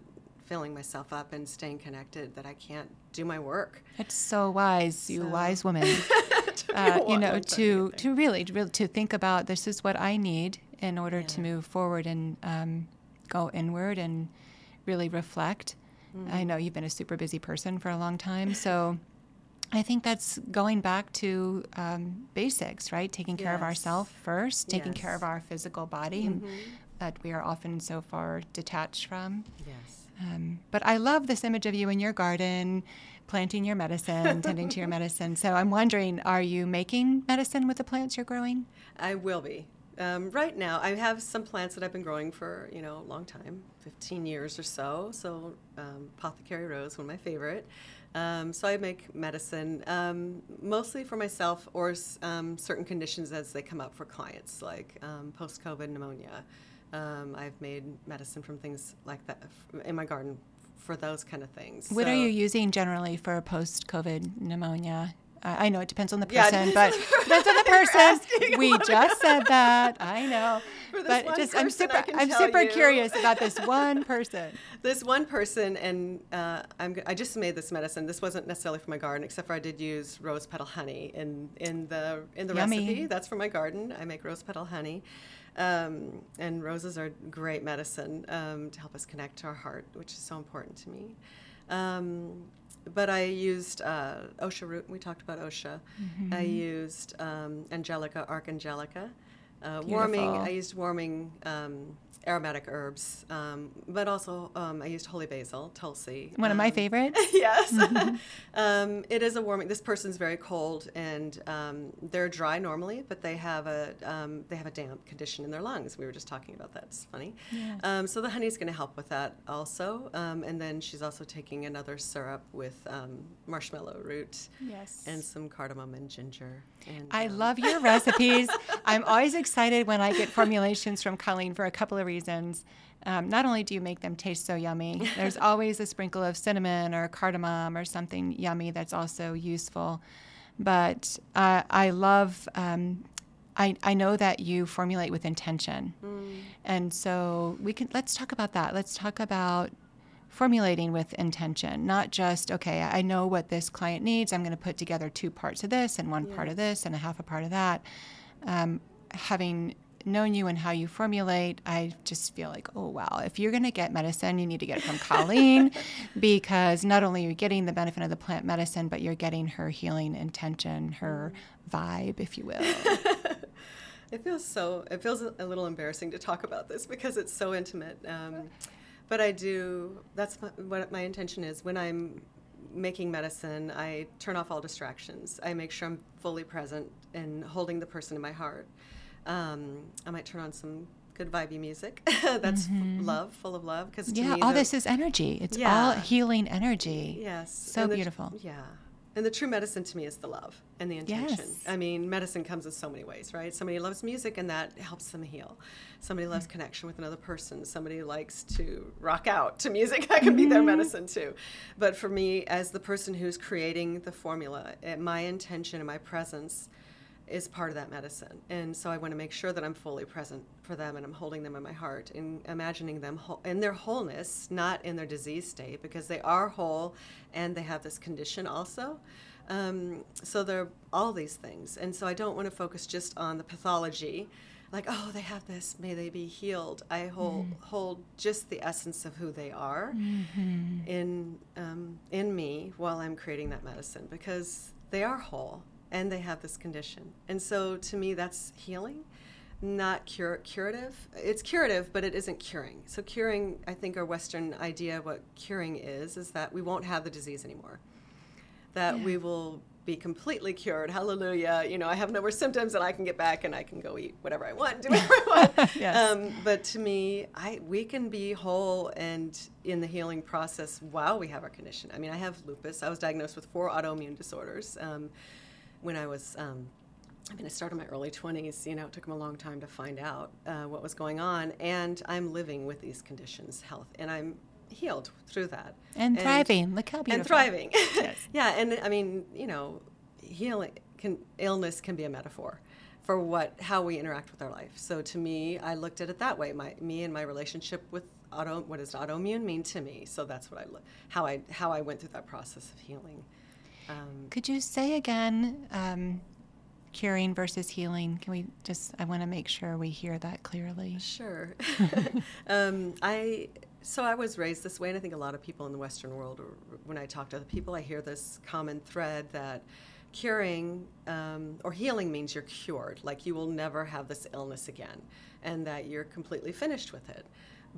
S1: filling myself up and staying connected. That I can't do my work.
S3: It's so wise, you
S1: So-
S3: wise woman. Uh, you know,
S1: to
S3: to really, to really to think about this is what I need in order to move forward and um, go inward and really reflect.
S1: Mm.
S3: I know you've been a super busy person for a long time, so I think that's going back to um, basics, right? Taking care of ourselves first, taking care of our physical body and that we are often so far detached from.
S1: Yes.
S3: Um, but I love this image of you in your garden, planting your medicine, tending to your medicine. So I'm wondering, are you making medicine with the plants you're growing?
S1: I will be. Um, right now, I have some plants that I've been growing for you know a long time, 15 years or so. So, um, apothecary rose, one of my favorite. Um, so I make medicine um, mostly for myself or um, certain conditions as they come up for clients, like um, post-COVID pneumonia. Um, I've made medicine from things like that in my garden for those kind of things.
S3: What
S1: So-
S3: are you using generally for post-COVID pneumonia? I I know it depends on the
S1: Yeah,
S3: person,
S1: depends
S3: but depends on the person. We just said that. I know, but just I'm super I'm super
S1: you.
S3: curious about this one person.
S1: this one person, and uh, I'm, I just made this medicine. This wasn't necessarily for my garden, except for I did use rose petal honey in, in the in the
S3: Yummy.
S1: recipe. That's for my garden. I make rose petal honey, um, and roses are great medicine um, to help us connect to our heart, which is so important to me. Um, but I used uh, osha root. We talked about osha. I used um, angelica, archangelica. Uh, warming. I used warming um, aromatic herbs, um, but also um, I used holy basil, tulsi.
S3: One of my
S1: um,
S3: favorites.
S1: yes. um, it is a warming. This person's very cold and um, they're dry normally, but they have a um, they have a damp condition in their lungs. We were just talking about that. It's funny.
S3: Yes.
S1: Um, so the honey is going to help with that also. Um, and then she's also taking another syrup with um, marshmallow root
S3: Yes.
S1: and some cardamom and ginger. And,
S3: I love your recipes. I'm always excited when I get formulations from Colleen for a couple of reasons. Um, not only do you make them taste so yummy, there's always a sprinkle of cinnamon or cardamom or something yummy that's also useful. But uh, I love, um, I, I know that you formulate with intention. And so we can, let's talk about that. Let's talk about formulating with intention, not just, okay, I know what this client needs. I'm going to put together two parts of this and one part of this and a half a part of that. Um, having known you and how you formulate, I just feel like, oh, wow, if you're going to get medicine, you need to get it from Colleen because not only are you getting the benefit of the plant medicine, but you're getting her healing intention, her vibe, if you will.
S1: It feels so. It feels a little embarrassing to talk about this because it's so intimate. Um, but I do. That's my, what my intention is when I'm making medicine. I turn off all distractions. I make sure I'm fully present and holding the person in my heart. Um, I might turn on some good vibey music that's f- love, full of love. Because
S3: Mm-hmm. yeah,
S1: me,
S3: all
S1: the-
S3: this is energy. It's all healing energy.
S1: Yes.
S3: So
S1: and the-
S3: beautiful.
S1: yeah. And the true medicine to me is the love and the intention.
S3: Yes.
S1: I mean, medicine comes in so many ways, right? Somebody loves music and that helps them heal. Somebody
S3: Mm.
S1: loves connection with another person. Somebody likes to rock out to music. That can be their
S3: Mm-hmm.
S1: medicine too. But for me, as the person who's creating the formula, eh, my intention and my presence is part of that medicine. And so I want to make sure that I'm fully present for them and I'm holding them in my heart and imagining them whole, in their wholeness, not in their disease state, because they are whole and they have this condition also. Um, so they're all these things. And so I don't want to focus just on the pathology. Like, oh, they have this, may they be healed. I hold, hold just the essence of who they are in, um, in me while I'm creating that medicine because they are whole and they have this condition. And so to me, that's healing, not cure, curative. It's curative, but it isn't curing. So curing, I think our Western idea of what curing is, is that we won't have the disease anymore. That we will be completely cured. Hallelujah. You know, I have no more symptoms and I can get back and I can go eat whatever I want, do whatever I want.
S3: Yes.
S1: um, but to me, I, we can be whole and in the healing process while we have our condition. I mean, I have lupus. I was diagnosed with four autoimmune disorders um, when I was. Um, I mean, I started in my early 20s. You know, it took them a long time to find out uh, what was going on. And I'm living with these conditions, health, and I'm healed through that.
S3: And thriving. Look how beautiful.
S1: And thriving.
S3: Yes.
S1: yeah, and I mean, you know, healing can illness can be a metaphor for what how we interact with our life. So to me, I looked at it that way. My me and my relationship with auto what does autoimmune mean to me? So that's what I how I how I went through that process of healing. Um,
S3: Could you say again, um, curing versus healing? Can we just, I want to make sure we hear that clearly.
S1: Sure. um, I so I was raised this way, and I think a lot of people in the Western world, when I talk to other people, I hear this common thread that curing um, or healing means you're cured, like you will never have this illness again, and that you're completely finished with it.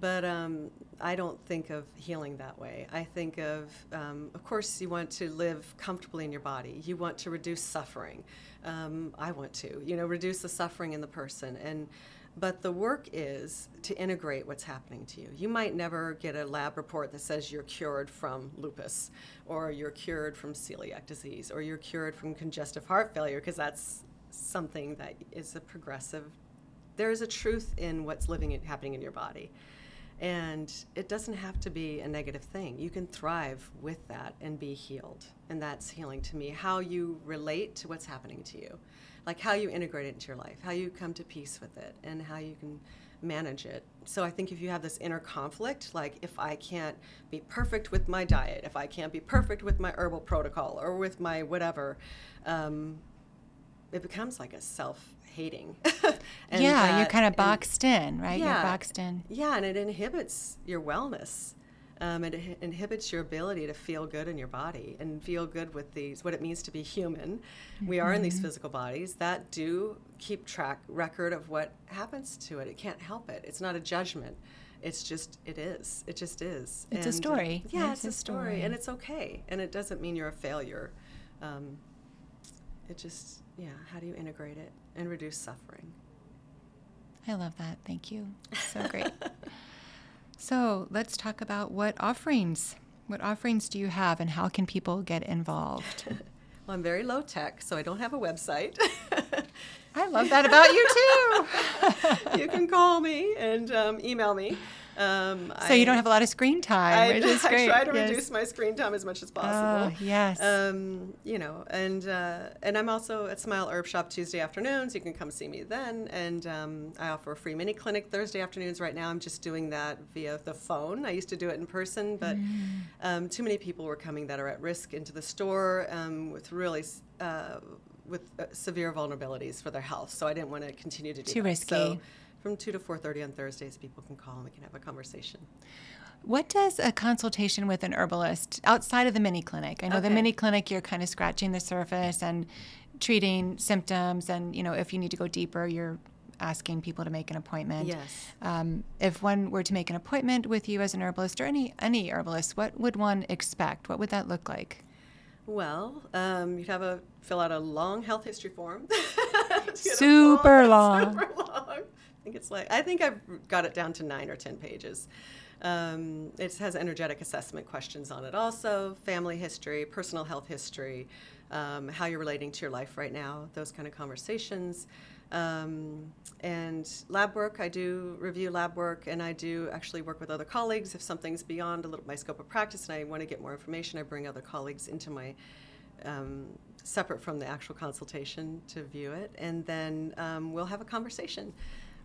S1: But um, I don't think of healing that way. I think of, um, of course, you want to live comfortably in your body. You want to reduce suffering. Um, I want to, you know, reduce the suffering in the person. And but the work is to integrate what's happening to you. You might never get a lab report that says you're cured from lupus, or you're cured from celiac disease, or you're cured from congestive heart failure, because that's something that is a progressive. There is a truth in what's living and happening in your body. And it doesn't have to be a negative thing. You can thrive with that and be healed. And that's healing to me. How you relate to what's happening to you, like how you integrate it into your life, how you come to peace with it, and how you can manage it. So I think if you have this inner conflict, like if I can't be perfect with my diet, if I can't be perfect with my herbal protocol or with my whatever, um, it becomes like a self hating.
S3: yeah, you're kind of boxed in, right?
S1: Yeah,
S3: you're boxed in.
S1: Yeah, and it inhibits your wellness. Um, it inhibits your ability to feel good in your body and feel good with these what it means to be human. Mm-hmm. We are in these mm-hmm. physical bodies that do keep track record of what happens to it. It can't help it. It's not a judgment. It's just it is. It just is.
S3: It's and, a story.
S1: Yeah, it's, it's a story. story. and it's okay. And it doesn't mean you're a failure. Um, it just yeah. How do you integrate it and reduce suffering?
S3: I love that. Thank you. So great. So let's talk about what offerings. What offerings do you have, and how can people get involved?
S1: well, I'm very low tech, so I don't have a website.
S3: I love that about you too.
S1: you can call me and um, email me. Um,
S3: so I, you don't have a lot of screen time, I,
S1: I try to yes. reduce my screen time as much as possible.
S3: Oh, yes.
S1: Um, you know, and uh, and I'm also at Smile Herb Shop Tuesday afternoons. You can come see me then, and um, I offer a free mini clinic Thursday afternoons. Right now, I'm just doing that via the phone. I used to do it in person, but mm. Um, too many people were coming that are at risk into the store um, with really. Uh, with uh, severe vulnerabilities for their health, so I didn't want to continue to do
S3: too
S1: that.
S3: risky.
S1: So from 2 to 4.30 on thursdays people can call and we can have a conversation.
S3: What does a consultation with an herbalist outside of the mini clinic? I know okay. the mini clinic you're kind of scratching the surface and treating symptoms and you know if you need to go deeper you're asking people to make an appointment.
S1: Yes.
S3: Um, if one were to make an appointment with you as an herbalist or any any herbalist what would one expect? What would that look like?
S1: Well, um, you'd have a fill out a long health history form.
S3: super long.
S1: Super long think it's like I think I've got it down to nine or ten pages. Um, it has energetic assessment questions on it, also family history, personal health history, um, how you're relating to your life right now, those kind of conversations. Um, and lab work, I do review lab work, and I do actually work with other colleagues. If something's beyond a little my scope of practice and I want to get more information, I bring other colleagues into my um, separate from the actual consultation to view it, and then um, we'll have a conversation.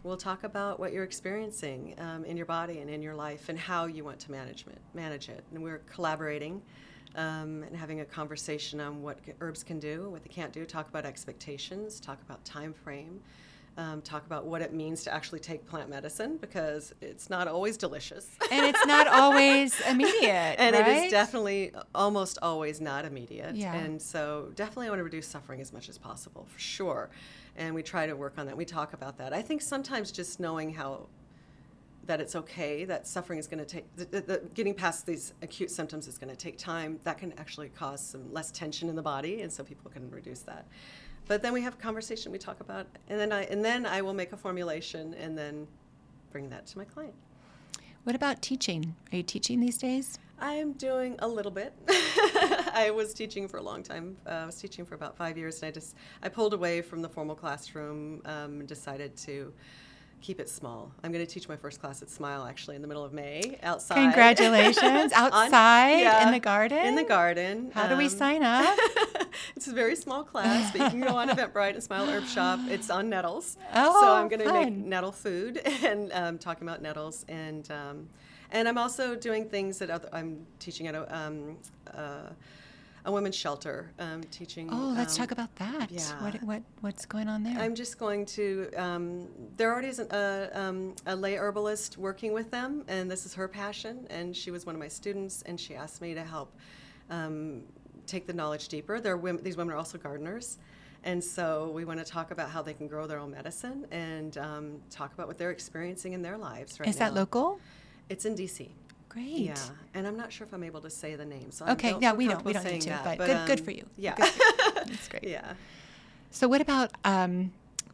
S1: We'll talk about what you're experiencing um, in your body and in your life and how you want to manage it. Manage it. And we're collaborating um, and having a conversation on what herbs can do, what they can't do. Talk about expectations. Talk about time frame. Um, talk about what it means to actually take plant medicine because it's not always delicious.
S3: and it's not always immediate.
S1: and
S3: right?
S1: it is definitely almost always not immediate.
S3: Yeah.
S1: And so, definitely, I want to reduce suffering as much as possible, for sure and we try to work on that. We talk about that. I think sometimes just knowing how that it's okay that suffering is going to take the, the, getting past these acute symptoms is going to take time. That can actually cause some less tension in the body and so people can reduce that. But then we have a conversation we talk about and then i and then i will make a formulation and then bring that to my client.
S3: What about teaching? Are you teaching these days
S1: I'm doing a little bit. I was teaching for a long time. Uh, I was teaching for about five years, and I just I pulled away from the formal classroom um, and decided to keep it small. I'm going to teach my first class at Smile actually in the middle of May outside.
S3: Congratulations! outside On, yeah, in the garden.
S1: In the garden.
S3: How um, do we um, sign up?
S1: it's a very small class, but you can go on Eventbrite and Smile Herb Shop. It's on nettles.
S3: Oh,
S1: so I'm going
S3: to
S1: make nettle food and um, talking about nettles and. Um, and I'm also doing things that other, I'm teaching at a, um, uh, a women's shelter, um, teaching.
S3: Oh, let's
S1: um,
S3: talk about that.
S1: Yeah.
S3: What, what, what's going on there?
S1: I'm just going to, um, there already is a, um, a lay herbalist working with them, and this is her passion. And she was one of my students, and she asked me to help um, take the knowledge deeper. Women, these women are also gardeners. And so we want to talk about how they can grow their own medicine and um, talk about what they're experiencing in their lives right
S3: Is
S1: now.
S3: that local?
S1: It's in DC.
S3: Great.
S1: Yeah, and I'm not sure if I'm able to say the name. So
S3: okay, yeah, we don't we don't need to,
S1: that,
S3: but,
S1: but
S3: good
S1: um,
S3: good for you.
S1: Yeah,
S3: that's great.
S1: Yeah.
S3: So what about um,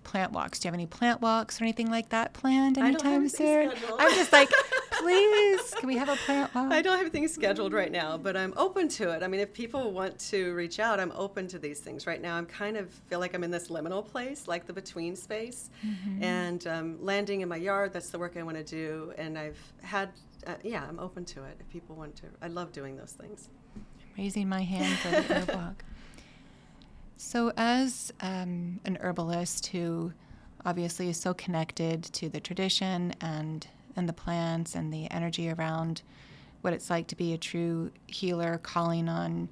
S3: plant walks? Do you have any plant walks or anything like that planned anytime soon?
S1: I'm
S3: just like please. Can we have a plant walk?
S1: I don't have anything scheduled right now, but I'm open to it. I mean, if people want to reach out, I'm open to these things. Right now, I'm kind of feel like I'm in this liminal place, like the between space,
S3: Mm-hmm.
S1: and um, landing in my yard. That's the work I want to do, and I've had, uh, yeah, I'm open to it. If people want to, I love doing those things.
S3: raising my hand for the walk. So, as um, an herbalist who obviously is so connected to the tradition and and the plants and the energy around what it's like to be a true healer, calling on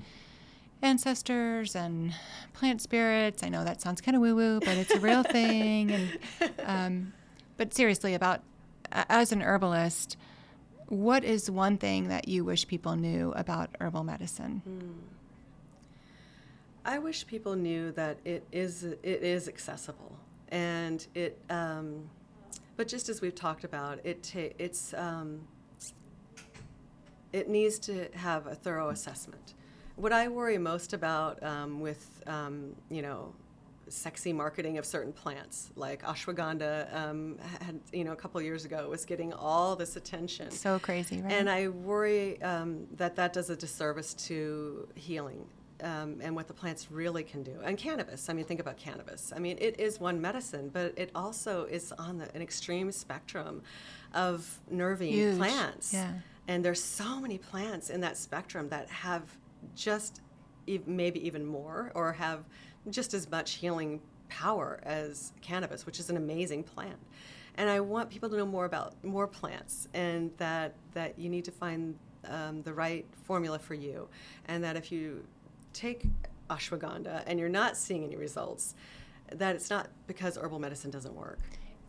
S3: ancestors and plant spirits. I know that sounds kind of woo woo, but it's a real thing. And um, but seriously, about as an herbalist, what is one thing that you wish people knew about herbal medicine?
S1: I wish people knew that it is it is accessible, and it. Um, but just as we've talked about, it ta- it's um, it needs to have a thorough assessment. What I worry most about um, with um, you know sexy marketing of certain plants, like ashwagandha, um, had you know a couple years ago was getting all this attention.
S3: So crazy, right?
S1: And I worry um, that that does a disservice to healing um, and what the plants really can do. And cannabis, I mean, think about cannabis. I mean, it is one medicine, but it also is on the, an extreme spectrum of nervine
S3: Huge,
S1: plants.
S3: yeah.
S1: And there's so many plants in that spectrum that have just ev- maybe even more or have just as much healing power as cannabis, which is an amazing plant. And I want people to know more about more plants and that, that you need to find um, the right formula for you. And that if you take ashwagandha and you're not seeing any results, that it's not because herbal medicine doesn't work.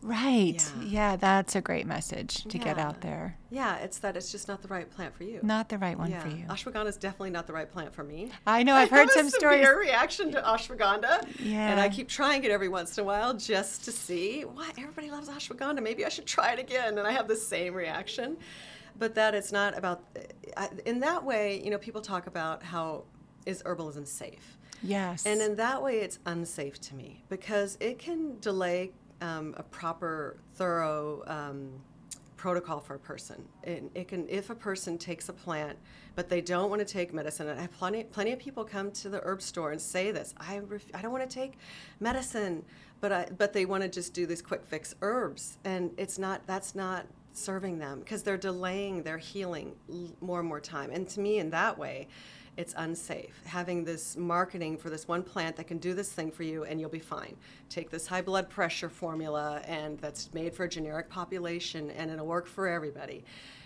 S3: right.
S1: Yeah.
S3: Yeah. that's a great message to get out there.
S1: Yeah, it's that it's just not the right plant for you.
S3: Not the right one
S1: yeah.
S3: for you.
S1: Ashwagandha is definitely not the right plant for me.
S3: I know, I've heard
S1: have
S3: some stories.
S1: severe reaction to ashwagandha.
S3: Yeah.
S1: And I keep trying it every once in a while just to see why everybody loves ashwagandha. Maybe I should try it again. And I have the same reaction. But that it's not about, I- in that way, you know, people talk about how is herbalism safe?
S3: Yes.
S1: And in that way, it's unsafe to me because it can delay um, a proper, thorough um, protocol for a person. And it can, if a person takes a plant, but they don't want to take medicine. And I have plenty, plenty of people come to the herb store and say this: I, ref, I don't want to take medicine, but I, but they want to just do these quick fix herbs, and it's not. That's not serving them because they're delaying their healing l- more and more time. And to me, in that way, it's unsafe. Having this marketing for this one plant that can do this thing for you and you'll be fine. Take this high blood pressure formula and that's made for a generic population and it'll work for everybody.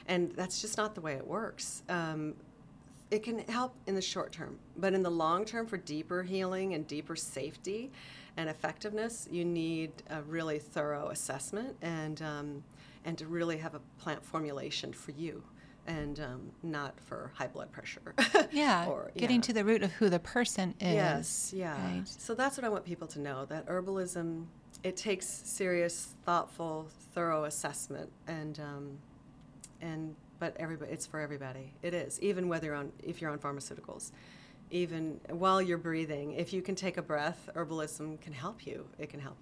S1: And that's just not the way it works. Um, it can help in the short term, but in the long term, for deeper healing and deeper safety and effectiveness, you need a really thorough assessment and um, and to really have a plant formulation for you, and um, not for high blood pressure.
S3: yeah,
S1: or,
S3: getting
S1: yeah.
S3: to the root of who the person is.
S1: Yes, yeah.
S3: Right.
S1: So that's what I want people to know that herbalism it takes serious, thoughtful, thorough assessment, and um, and but everybody it's for everybody. It is even whether you're on if you're on pharmaceuticals, even while you're breathing. If you can take a breath, herbalism can help you. It can help,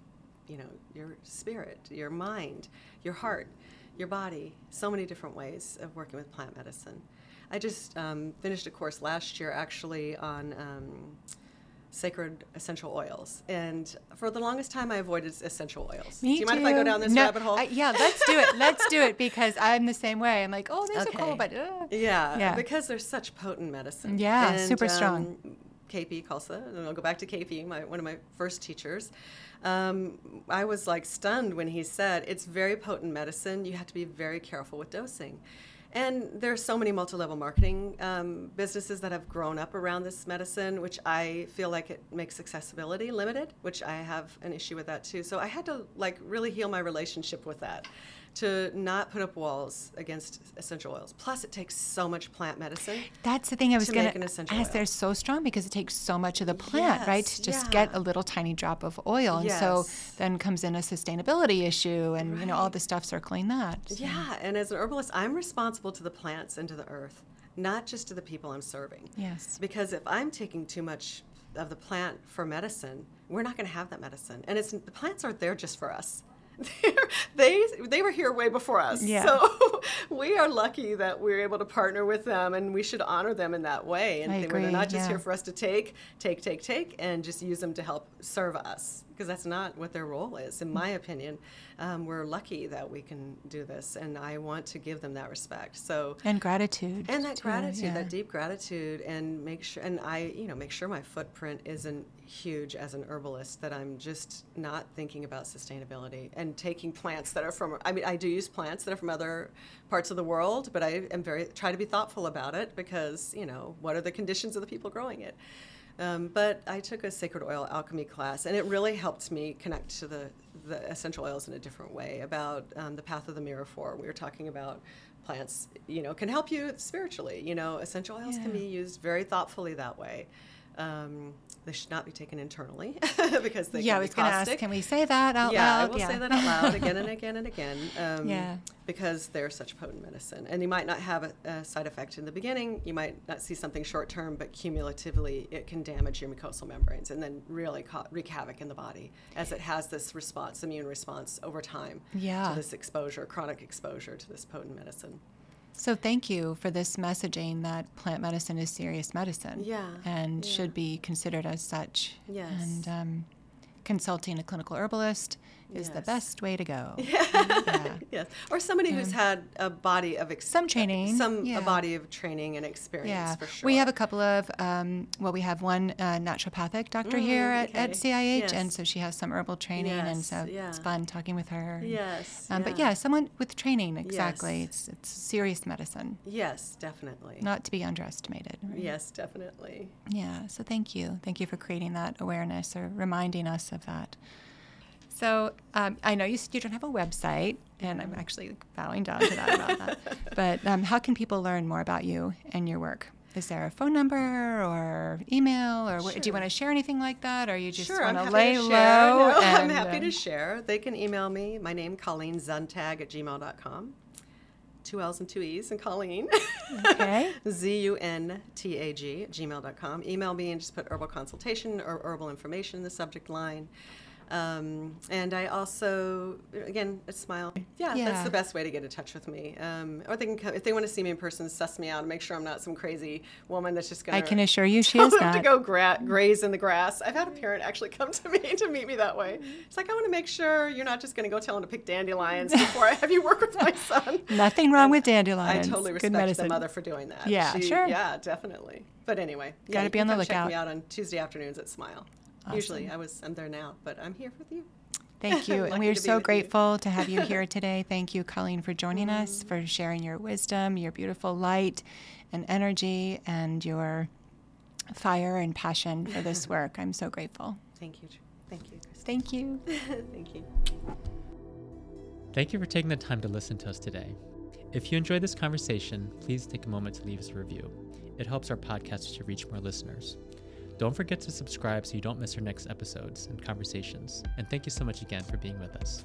S1: you know, your spirit, your mind, your heart, your body. So many different ways of working with plant medicine. I just um, finished a course last year actually on um, sacred essential oils, and for the longest time I avoided essential oils.
S3: Me
S1: do you mind if I go down this
S3: No,
S1: rabbit hole?
S3: I- yeah, let's do it. Let's do it because I'm the same way. I'm like, oh, these are cool,
S1: Okay.
S3: but uh.
S1: Yeah,
S3: Yeah.
S1: because they're such potent medicine.
S3: Yeah,
S1: And,
S3: super strong.
S1: Um, KP Khalsa, and I'll go back to KP, my, one of my first teachers. Um, I was like stunned when he said it's very potent medicine. You have to be very careful with dosing. And there are so many multi-level marketing um, businesses that have grown up around this medicine, which I feel like it makes accessibility limited, which I have an issue with that too. So I had to like really heal my relationship with that, to not put up walls against essential oils. Plus, it takes so much plant medicine.
S3: That's the thing I was
S1: to
S3: going
S1: make an essential
S3: ask.
S1: oil.
S3: They're so strong because it takes so much of the plant, right? To just
S1: yeah.
S3: get a little tiny drop of oil. And so then comes in a sustainability issue and, you know, all the stuff circling that. So-
S1: Yeah, and as an herbalist, I'm responsible to the plants and to the earth, not just to the people I'm serving.
S3: Yes.
S1: Because if I'm taking too much of the plant for medicine, we're not going to have that medicine. And it's the plants aren't there just for us. they they were here way before us.
S3: Yeah.
S1: So we are lucky that we're able to partner with them, and we should honor them in that way. And
S3: I agree,
S1: they're not just
S3: yeah.
S1: here for us to take, take, take, take, and just use them to help serve us, because that's not what their role is, in my opinion. Um, we're lucky that we can do this, and I want to give them that respect. So
S3: And gratitude.
S1: and that
S3: too,
S1: gratitude
S3: yeah.
S1: that deep gratitude and make sure and i you know make sure my footprint isn't huge as an herbalist that i'm just not thinking about sustainability and taking plants that are from i mean i do use plants that are from other parts of the world but i am very try to be thoughtful about it because you know what are the conditions of the people growing it um, but I took a sacred oil alchemy class, and it really helped me connect to the, the essential oils in a different way about um, the path of the Myrrhophore. We were talking about plants, you know, can help you spiritually. You know, essential oils can be used very thoughtfully that way. Um, they should not be taken internally because they
S3: yeah,
S1: can
S3: I was going to ask, can we say that out
S1: yeah,
S3: loud?
S1: I will say that out loud again and again and again. Um,
S3: Yeah.
S1: Because they're such potent medicine. And you might not have a, a side effect in the beginning. You might not see something short term, but cumulatively it can damage your mucosal membranes and then really ca- wreak havoc in the body as it has this response, immune response over time
S3: Yeah.
S1: to this exposure, chronic exposure to this potent medicine.
S3: So thank you for this messaging that plant medicine is serious medicine.
S1: Yeah,
S3: And
S1: yeah.
S3: should be considered as such.
S1: Yes.
S3: And um, consulting a clinical herbalist is the best way to go.
S1: Yeah. yes. Or somebody who's had a body of ex-
S3: Some training,
S1: some
S3: yeah.
S1: a body of training and experience
S3: Yeah,
S1: for sure.
S3: we have a couple of. Um, well, we have one uh, naturopathic doctor here
S1: Mm,
S3: at, at
S1: okay.
S3: CIH, and so she has some herbal training, and so
S1: yeah.
S3: it's fun talking with her. and-
S1: Yes.
S3: Um, But yeah, someone with training, exactly.
S1: Yes.
S3: It's it's serious medicine,
S1: Yes, definitely.
S3: not to be underestimated. right?
S1: Yes, definitely.
S3: Yeah, so thank you. Thank you for creating that awareness or reminding us of that. So um, I know you you don't have a website, and I'm actually bowing down to that about that. But um, how can people learn more about you and your work? Is there a phone number or email, or what, do you want to share anything like that, or you just
S1: sure,
S3: want to lay
S1: to
S3: low?
S1: No, I'm happy to share. They can email me. My name, Colleen Zuntag at gmail.com. Two L's and two E's and Colleen.
S3: Okay.
S1: Z U N T A G at gmail.com. Email me and just put herbal consultation or herbal information in the subject line. Um, and I also, again, a smile. Yeah,
S3: Yeah.
S1: that's the best way to get in touch with me. Um, or they can, come, if they want to see me in person, suss me out and make sure I'm not some crazy woman that's just going
S3: I
S1: to.
S3: can assure you she is not.
S1: to go gra- graze in the grass. I've had a parent actually come to me to meet me that way. It's like I want to make sure you're not just going to go tell him to pick dandelions before I have you work with my son.
S3: Nothing wrong with dandelions.
S1: I
S3: totally
S1: respect the mother for doing that.
S3: Yeah,
S1: She-
S3: sure.
S1: Yeah, definitely. But anyway, yeah,
S3: Gotta be on the
S1: come Check me out on Tuesday afternoons at Smile. Usually, I was I'm there now, but I'm here with you.
S3: Thank you. and we are so
S1: with you.
S3: grateful to have you here today. Thank you, Colleen, for joining us, for mm. sharing your wisdom, your beautiful light and energy, and your fire and passion for this work. I'm so grateful.
S1: Thank you. Thank you. Kristen.
S3: Thank you.
S1: Thank you.
S2: Thank you for taking the time to listen to us today. If you enjoyed this conversation, please take a moment to leave us a review. It helps our podcast to reach more listeners. Don't forget to subscribe so you don't miss our next episodes and conversations. And thank you so much again for being with us.